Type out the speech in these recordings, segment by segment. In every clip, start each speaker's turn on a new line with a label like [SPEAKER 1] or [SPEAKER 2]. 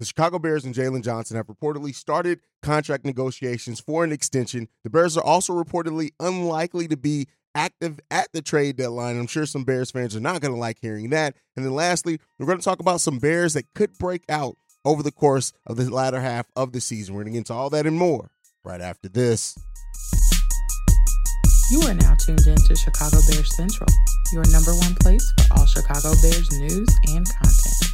[SPEAKER 1] The Chicago Bears and Jaylon Johnson have reportedly started contract negotiations for an extension. The Bears are also reportedly unlikely to be active at the trade deadline. I'm sure some Bears fans are not going to like hearing that. And then lastly, we're going to talk about some Bears that could break out over the course of the latter half of the season. We're going to get into all that and more right after this.
[SPEAKER 2] You are now tuned in to Chicago Bears Central, your number one place for all Chicago Bears news and content.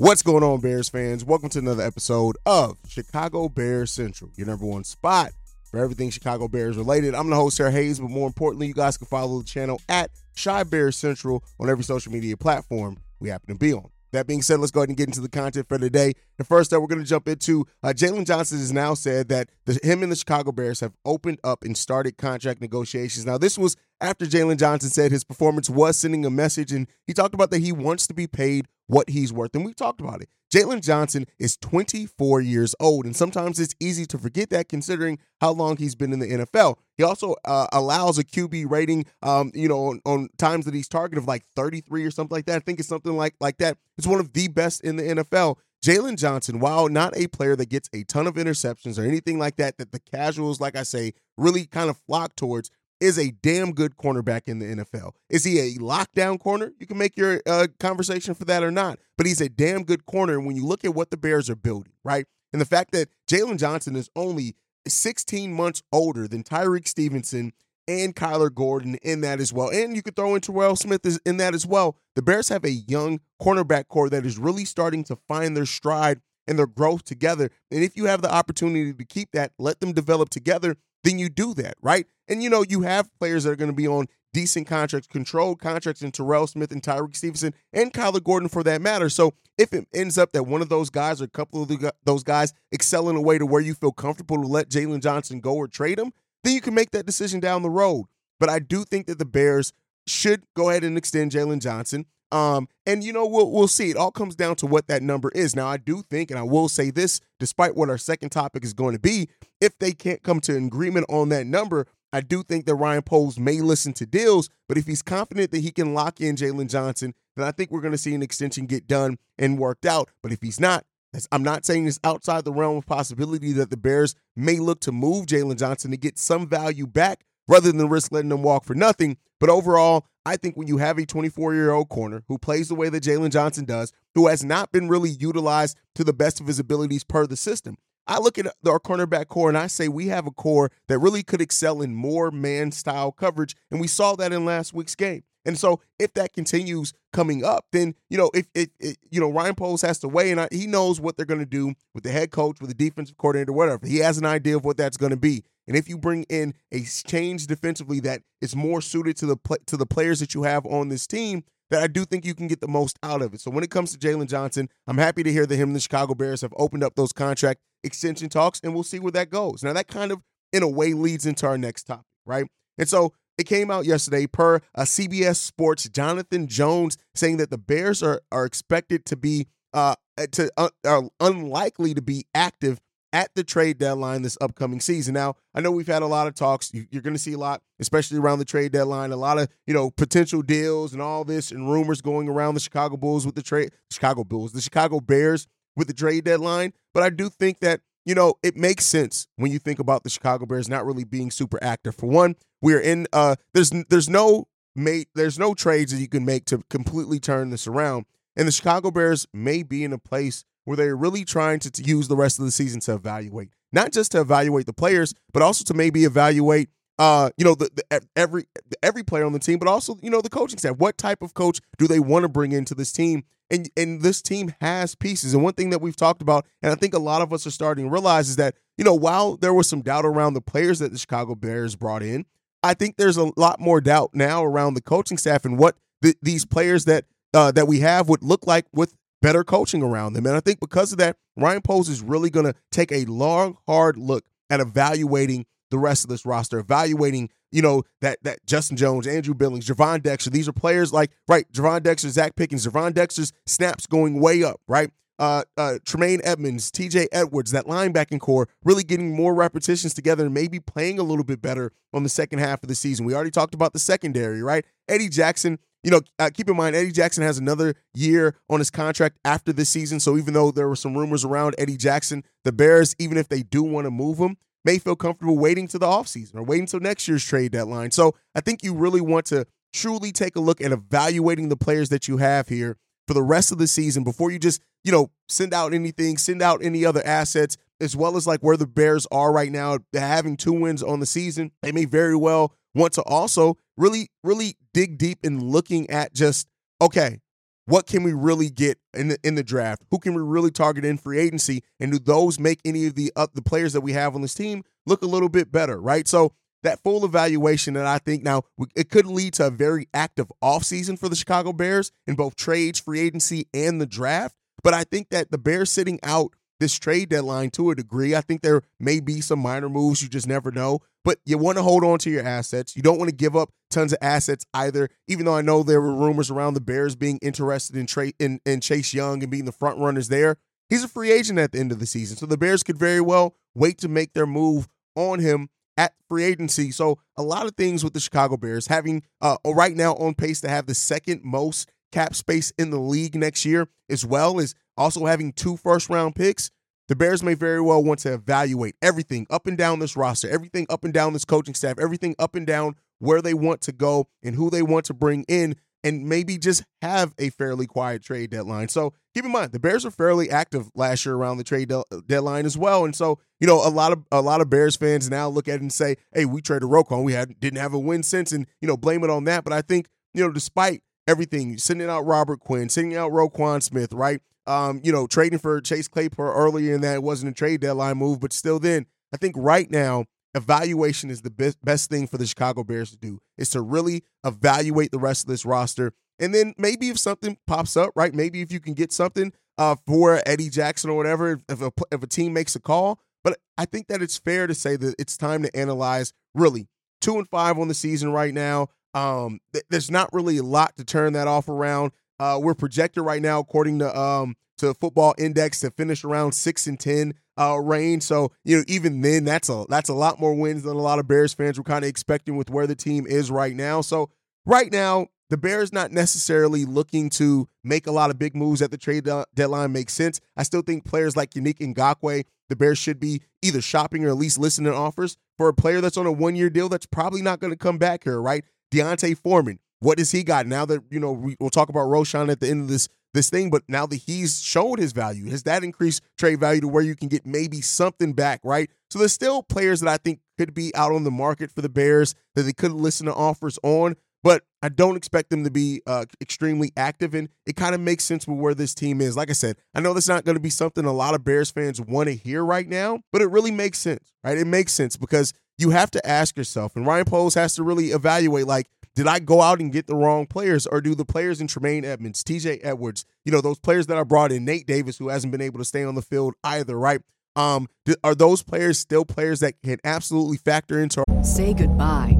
[SPEAKER 1] What's going on, Bears fans? Welcome to another episode of Chicago Bears Central, your number one spot for everything Chicago Bears related. I'm the host, Sarah Hayes, but more importantly, you guys can follow the channel at Chi Bears Central on every social media platform we happen to be on. That being said, let's go ahead and get into the content for today. And first up, we're going to jump into uh, Jaylon Johnson has now said that the, him and the Chicago Bears have opened up and started contract negotiations. Now, this was after Jaylon Johnson said his performance was sending a message, and he talked about that he wants to be paid what he's worth. And we talked about it. Jaylon Johnson is 24 years old, and sometimes it's easy to forget that considering how long he's been in the NFL. He also uh, allows a QB rating, um, you know, on, on, times that he's targeted of like 33 or something like that. I think it's something like like that. It's one of the best in the NFL. Jaylon Johnson, while not a player that gets a ton of interceptions or anything like that, that the casuals, like I say, really kind of flock towards, is a damn good cornerback in the NFL. Is he a lockdown corner? You can make your uh, conversation for that or not, but he's a damn good corner. And when you look at what the Bears are building, right, and the fact that Jaylon Johnson is only 16 months older than Tyrique Stevenson and Kyler Gordon in that as well. And you could throw in Terrell Smith in that as well. The Bears have a young cornerback core that is really starting to find their stride and their growth together. And if you have the opportunity to keep that, let them develop together, then you do that, right? And you know, you have players that are going to be on decent contracts, controlled contracts in Terrell Smith and Tyrique Stevenson and Kyler Gordon for that matter. So if it ends up that one of those guys or a couple of the, those guys excel in a way to where you feel comfortable to let Jaylon Johnson go or trade him, then you can make that decision down the road. But I do think that the Bears should go ahead and extend Jaylon Johnson. Um, and you know, we'll we'll see. It all comes down to what that number is. Now, I do think, and I will say this, despite what our second topic is going to be, if they can't come to an agreement on that number, I do think that Ryan Poles may listen to deals. But if he's confident that he can lock in Jaylon Johnson, then I think we're going to see an extension get done and worked out. But if he's not, I'm not saying it's outside the realm of possibility that the Bears may look to move Jaylon Johnson to get some value back rather than risk letting them walk for nothing. But overall, I think when you have a 24 year old corner who plays the way that Jaylon Johnson does, who has not been really utilized to the best of his abilities per the system, I look at our cornerback core and I say we have a core that really could excel in more man style coverage. And we saw that in last week's game. And so if that continues coming up, then, you know, if it, you know, Ryan Poles has to weigh and he knows what they're going to do with the head coach, with the defensive coordinator, whatever. He has an idea of what that's going to be. And if you bring in a change defensively that is more suited to the to the players that you have on this team, that I do think you can get the most out of it. So when it comes to Jaylon Johnson, I'm happy to hear that him and the Chicago Bears have opened up those contract extension talks, and we'll see where that goes. Now that kind of in a way leads into our next topic, right? And so it came out yesterday per a CBS Sports Jonathan Jones saying that the Bears are are expected to be uh to uh, are unlikely to be active at the trade deadline this upcoming season. Now, I know we've had a lot of talks. You, are going to see a lot, especially around the trade deadline, a lot of you know potential deals and all this, and rumors going around the Chicago Bulls with the trade, Chicago Bulls, the Chicago Bears with the trade deadline. But I do think that you know it makes sense when you think about the Chicago Bears not really being super active. For one, we are in uh there's there's no mate there's no trades that you can make to completely turn this around, and the Chicago Bears may be in a place where they're really trying to, to use the rest of the season to evaluate, not just to evaluate the players, but also to maybe evaluate uh, you know, the, the, every every player on the team, but also you know the coaching staff. What type of coach do they want to bring into this team? And and this team has pieces. And one thing that we've talked about, and I think a lot of us are starting to realize, is that you know while there was some doubt around the players that the Chicago Bears brought in, I think there's a lot more doubt now around the coaching staff and what the, these players that uh, that we have would look like with better coaching around them. And I think because of that, Ryan Poles is really going to take a long, hard look at evaluating the rest of this roster, evaluating, you know, that that Justin Jones, Andrew Billings, Gervon Dexter. These are players like, right, Gervon Dexter, Zacch Pickens, Gervon Dexter's snaps going way up, right? Uh, uh, Tremaine Edmunds, TJ Edwards, that linebacking core really getting more repetitions together and maybe playing a little bit better on the second half of the season. We already talked about the secondary, right? Eddie Jackson you know, uh, keep in mind Eddie Jackson has another year on his contract after this season. So even though there were some rumors around Eddie Jackson, the Bears, even if they do want to move him, may feel comfortable waiting to the offseason or waiting until next year's trade deadline. So I think you really want to truly take a look at evaluating the players that you have here for the rest of the season before you just, you know, send out anything, send out any other assets, as well as like where the Bears are right now, having two wins on the season. They may very well want to also really, really dig deep in looking at just, okay, what can we really get in the in the draft? Who can we really target in free agency? And do those make any of the uh, the players that we have on this team look a little bit better, right? So that full evaluation that I think now it could lead to a very active offseason for the Chicago Bears in both trades, free agency, and the draft. But I think that the Bears sitting out this trade deadline to a degree. I think there may be some minor moves. You just never know. But you want to hold on to your assets. You don't want to give up tons of assets either. Even though I know there were rumors around the Bears being interested in, Tra- in, in Chase Young and being the front runners there. He's a free agent at the end of the season. So the Bears could very well wait to make their move on him at free agency. So a lot of things with the Chicago Bears having uh, right now on pace to have the second most cap space in the league next year, as well as also having two first round picks. The Bears may very well want to evaluate everything up and down this roster, everything up and down this coaching staff, everything up and down where they want to go and who they want to bring in, and maybe just have a fairly quiet trade deadline. So keep in mind, the Bears are fairly active last year around the trade de- deadline as well, and so you know a lot of a lot of Bears fans now look at it and say, "Hey, we traded Roquan, we had didn't have a win since," and you know blame it on that. But I think you know despite everything, sending out Robert Quinn, sending out Roquan Smith, right? Um, you know, trading for Chase Claypool earlier in that it wasn't a trade deadline move, but still then, I think right now, evaluation is the best best thing for the Chicago Bears to do is to really evaluate the rest of this roster. And then maybe if something pops up, right? Maybe if you can get something uh, for Eddie Jackson or whatever, if a, if a team makes a call. But I think that it's fair to say that it's time to analyze really two and five on the season right now. Um, th- there's not really a lot to turn that off around. Uh, we're projected right now, according to um to Football Index, to finish around six and ten uh, range. So you know, even then, that's a that's a lot more wins than a lot of Bears fans were kind of expecting with where the team is right now. So right now, the Bears not necessarily looking to make a lot of big moves at the trade deadline makes sense. I still think players like Yannick Ngakoue, the Bears should be either shopping or at least listening to offers for a player that's on a one year deal that's probably not going to come back here, right? D'Onta Foreman, what does he got now that you know we, will talk about Roschon at the end of this this thing, but now that he's showed his value, has that increased trade value to where you can get maybe something back, right? So there's still players that I think could be out on the market for the Bears that they could listen to offers on, but I don't expect them to be uh, extremely active. And it kind of makes sense with where this team is. Like I said, I know that's not going to be something a lot of Bears fans want to hear right now, but it really makes sense, right? It makes sense because you have to ask yourself, and Ryan Poles has to really evaluate, like, did I go out and get the wrong players, or do the players in Tremaine Edmunds, TJ Edwards, you know, those players that I brought in, Nate Davis, who hasn't been able to stay on the field either, right? Um, are those players still players that can absolutely factor into?
[SPEAKER 3] Say goodbye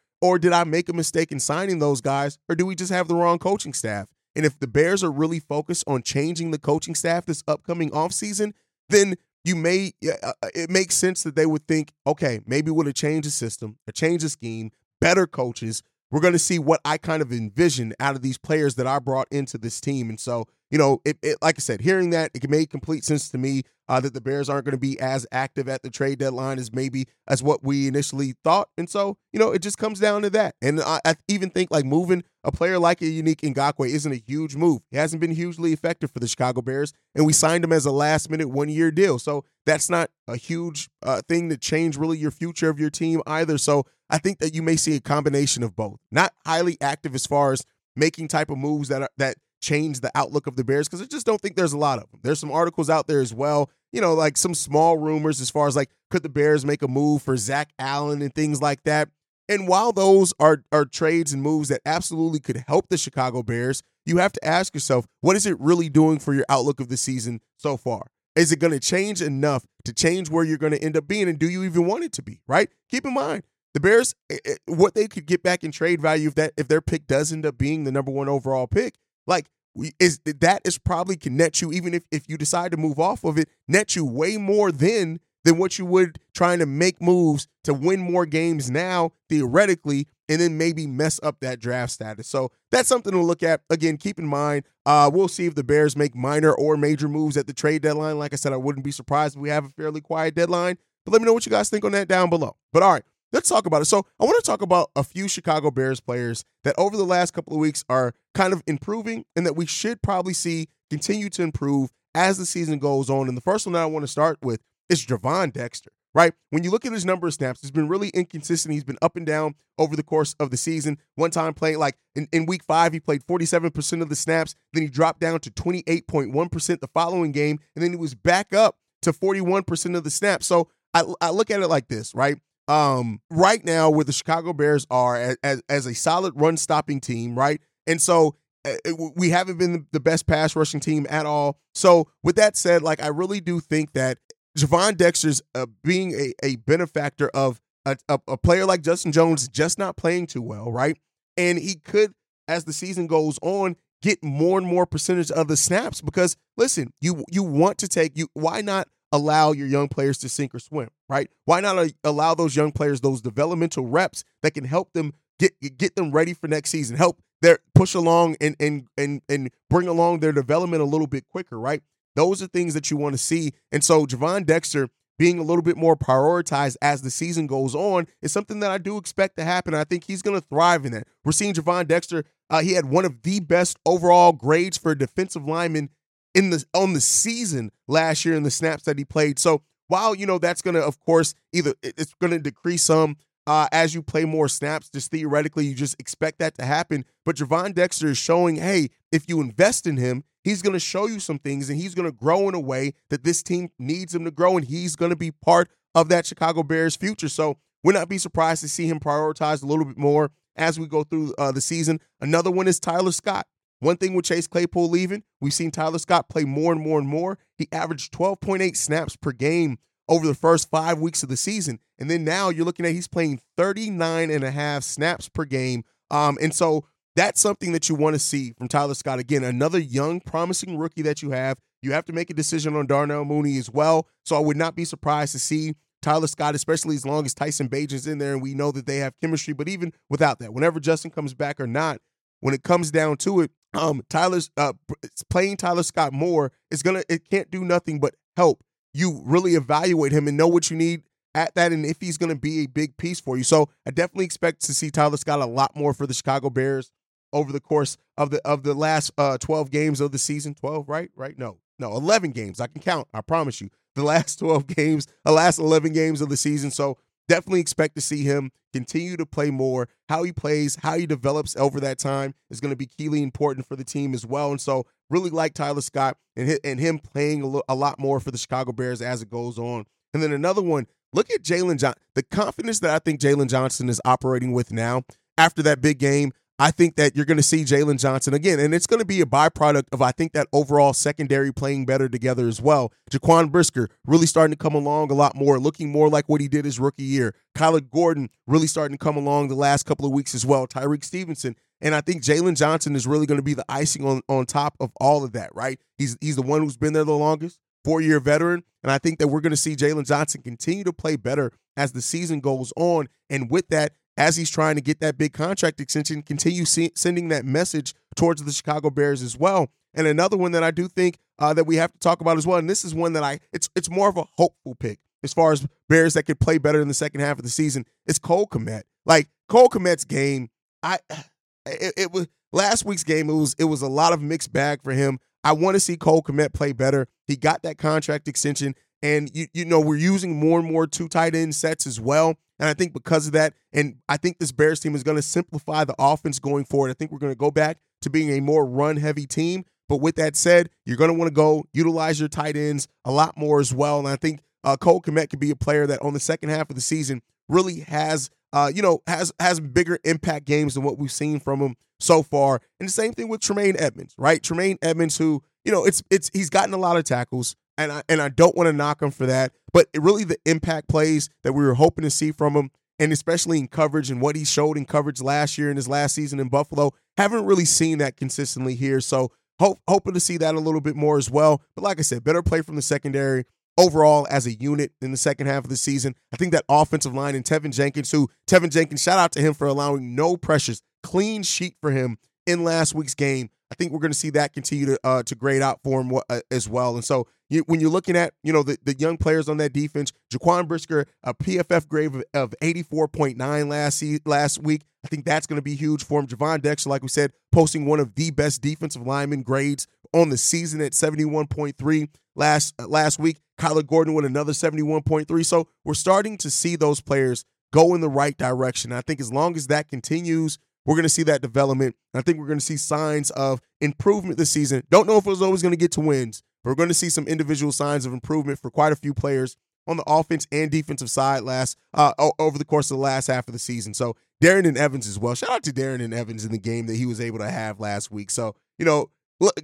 [SPEAKER 1] or did I make a mistake in signing those guys, or do we just have the wrong coaching staff? And if the Bears are really focused on changing the coaching staff this upcoming offseason, then you may uh, uh, it makes sense that they would think, okay, maybe we'll change the system, a change the scheme, better coaches. We're going to see what I kind of envision out of these players that I brought into this team. And so, you know, it, it like I said, hearing that, it made complete sense to me uh, that the Bears aren't going to be as active at the trade deadline as maybe as what we initially thought. And so, you know, it just comes down to that. And I, I even think like moving a player like a unique Ngakoue isn't a huge move. He hasn't been hugely effective for the Chicago Bears, and we signed him as a last minute one year deal. So that's not a huge uh, thing to change really your future of your team either. So I think that you may see a combination of both. Not highly active as far as making type of moves that are, that change the outlook of the Bears because I just don't think there's a lot of them. There's some articles out there as well you know, like some small rumors as far as like could the Bears make a move for Zach Allen and things like that. And while those are are trades and moves that absolutely could help the Chicago Bears, you have to ask yourself, what is it really doing for your outlook of the season so far? Is it going to change enough to change where you're going to end up being and do you even want it to be, right? Keep in mind, the Bears eh, eh, what they could get back in trade value if that if their pick does end up being the number 1 overall pick, like is that is probably can net you even if if you decide to move off of it net you way more then than what you would trying to make moves to win more games now theoretically and then maybe mess up that draft status. So that's something to look at. Again keep in mind uh, we'll see if the bears make minor or major moves at the trade deadline. Like i said i wouldn't be surprised if we have a fairly quiet deadline. But let me know what you guys think on that down below. But all right let's talk about it. So I want to talk about a few Chicago Bears players that over the last couple of weeks are kind of improving and that we should probably see continue to improve as the season goes on. And the first one that I want to start with is Gervon Dexter. Right? When you look at his number of snaps, he's been really inconsistent. He's been up and down over the course of the season. One time playing like in, in week five, he played 47% of the snaps. Then he dropped down to 28.1% the following game. And then he was back up to 41% of the snaps. So I, I look at it like this, right? Um, right now where the Chicago Bears are as, as a solid run stopping team, right? And so uh, we haven't been the best pass rushing team at all. So with that said, like I really do think that Gervon Dexter's uh, being a, a benefactor of a, a, a player like Justin Jones just not playing too well, right? And he could, as the season goes on, get more and more percentage of the snaps because listen, you you want to take you why not allow your young players to sink or swim, right? Why not allow those young players those developmental reps that can help them get get them ready for next season, help their push along and and and and bring along their development a little bit quicker, right? Those are things that you want to see. And so Gervon Dexter being a little bit more prioritized as the season goes on is something that I do expect to happen. I think he's going to thrive in that. We're seeing Gervon Dexter. Uh, he had one of the best overall grades for a defensive lineman in the on the season last year in the snaps that he played. So while you know that's going to, of course, either it's going to decrease some uh, as you play more snaps. Just theoretically, you just expect that to happen. But Gervon Dexter is showing, hey, if you invest in him, he's going to show you some things, and he's going to grow in a way that this team needs him to grow, and he's going to be part of that Chicago Bears future. So would not be surprised to see him prioritized a little bit more as we go through uh, the season. Another one is Tyler Scott. One thing with Chase Claypool leaving, we've seen Tyler Scott play more and more and more. He averaged 12.8 snaps per game over the first five weeks of the season. And then now you're looking at he's playing 39 and a half snaps per game. Um, and so that's something that you want to see from Tyler Scott. Again, another young, promising rookie that you have. You have to make a decision on Darnell Mooney as well. So I would not be surprised to see Tyler Scott, especially as long as Tyson Bagent's in there and we know that they have chemistry. But even without that, whenever Justin comes back or not, when it comes down to it, um, Tyler's uh, playing Tyler Scott more is gonna it can't do nothing but help you really evaluate him and know what you need at that and if he's to be a big piece for you. So I definitely expect to see Tyler Scott a lot more for the Chicago Bears over the course of the of the last uh, 12 games of the season. 12, right? Right? No. No, 11 games. I can count. I promise you. The last 12 games, the last 11 games of the season. So definitely expect to see him continue to play more. How he plays, how he develops over that time is going to be keyly important for the team as well. And so, really like Tyler Scott and and him playing a, lo- a lot more for the Chicago Bears as it goes on. And then another one, look at Jaylon Johnson. The confidence that I think Jaylon Johnson is operating with now after that big game. I think that you're going to see Jaylon Johnson again, and it's going to be a byproduct of I think that overall secondary playing better together as well. Jaquan Brisker really starting to come along a lot more, looking more like what he did his rookie year. Kyler Gordon really starting to come along the last couple of weeks as well. Tyrique Stevenson. And I think Jaylon Johnson is really going to be the icing on, on top of all of that, right? He's he's the one who's been there the longest, four year veteran. And I think that we're going to see Jaylon Johnson continue to play better as the season goes on. And with that, as he's trying to get that big contract extension, continue sending that message towards the Chicago Bears as well. And another one that I do think uh, that we have to talk about as well, and this is one that I it's it's more of a hopeful pick as far as Bears that could play better in the second half of the season. It's Cole Kmet. Like Cole Kmet's game, I it, it was last week's game. It was it was a lot of mixed bag for him. I want to see Cole Kmet play better. He got that contract extension, and you you know we're using more and more two tight end sets as well. And I think because of that, and I think this Bears team is going to simplify the offense going forward. I think we're going to go back to being a more run heavy team. But with that said, you're going to want to go utilize your tight ends a lot more as well. And I think uh, Cole Kmet could be a player that on the second half of the season really has, uh, you know, has has bigger impact games than what we've seen from him so far. And the same thing with Tremaine Edmunds, right? Tremaine Edmunds, who you know, it's it's he's gotten a lot of tackles and I and I don't want to knock him for that. But really, the impact plays that we were hoping to see from him, and especially in coverage and what he showed in coverage last year in his last season in Buffalo, haven't really seen that consistently here. So hope, hoping to see that a little bit more as well. But like I said, better play from the secondary overall as a unit in the second half of the season. I think that offensive line and Teven Jenkins, who Teven Jenkins, shout out to him for allowing no pressures, clean sheet for him in last week's game. I think we're going to see that continue to uh, to grade out for him uh, as well. And so you, when you're looking at you know the, the young players on that defense, Jaquan Brisker, a PFF grade of, of 84.9 last last week. I think that's going to be huge for him. Gervon Dexter, like we said, posting one of the best defensive lineman grades on the season at 71.3 last uh, last week. Kyler Gordon with another 71.3. So we're starting to see those players go in the right direction. I think as long as that continues, we're going to see that development. I think we're going to see signs of improvement this season. Don't know if it was always going to get to wins, we're going to see some individual signs of improvement for quite a few players on the offense and defensive side last uh, over the course of the last half of the season. So Darrynton Evans as well. Shout out to Darrynton Evans in the game that he was able to have last week. So you know,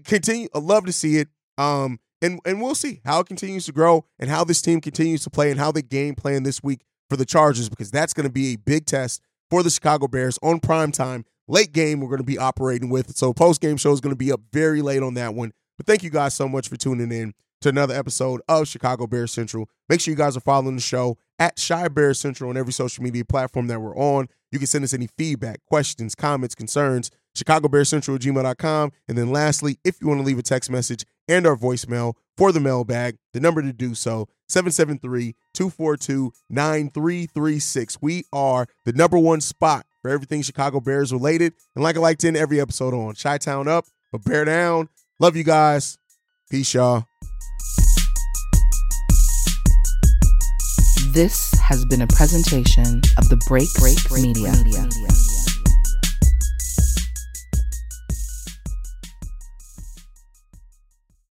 [SPEAKER 1] continue. I love to see it. Um, and and we'll see how it continues to grow and how this team continues to play and how the game plan this week for the Chargers because that's going to be a big test for the Chicago Bears on prime time. Late game, we're going to be operating with. So post game show is going to be up very late on that one. But thank you guys so much for tuning in to another episode of Chicago Bears Central. Make sure you guys are following the show at Chi Bears Central on every social media platform that we're on. You can send us any feedback, questions, comments, concerns, chicagobearcentral at gmail.com. And then lastly, if you want to leave a text message and our voicemail for the mailbag, the number to do so, 773-242-9336. We are the number one spot for everything Chicago Bears related. And like I like to end every episode on, Chi-Town up, but bear down. Love you guys. Peace, y'all.
[SPEAKER 2] This has been a presentation of the Break Break Media. Media.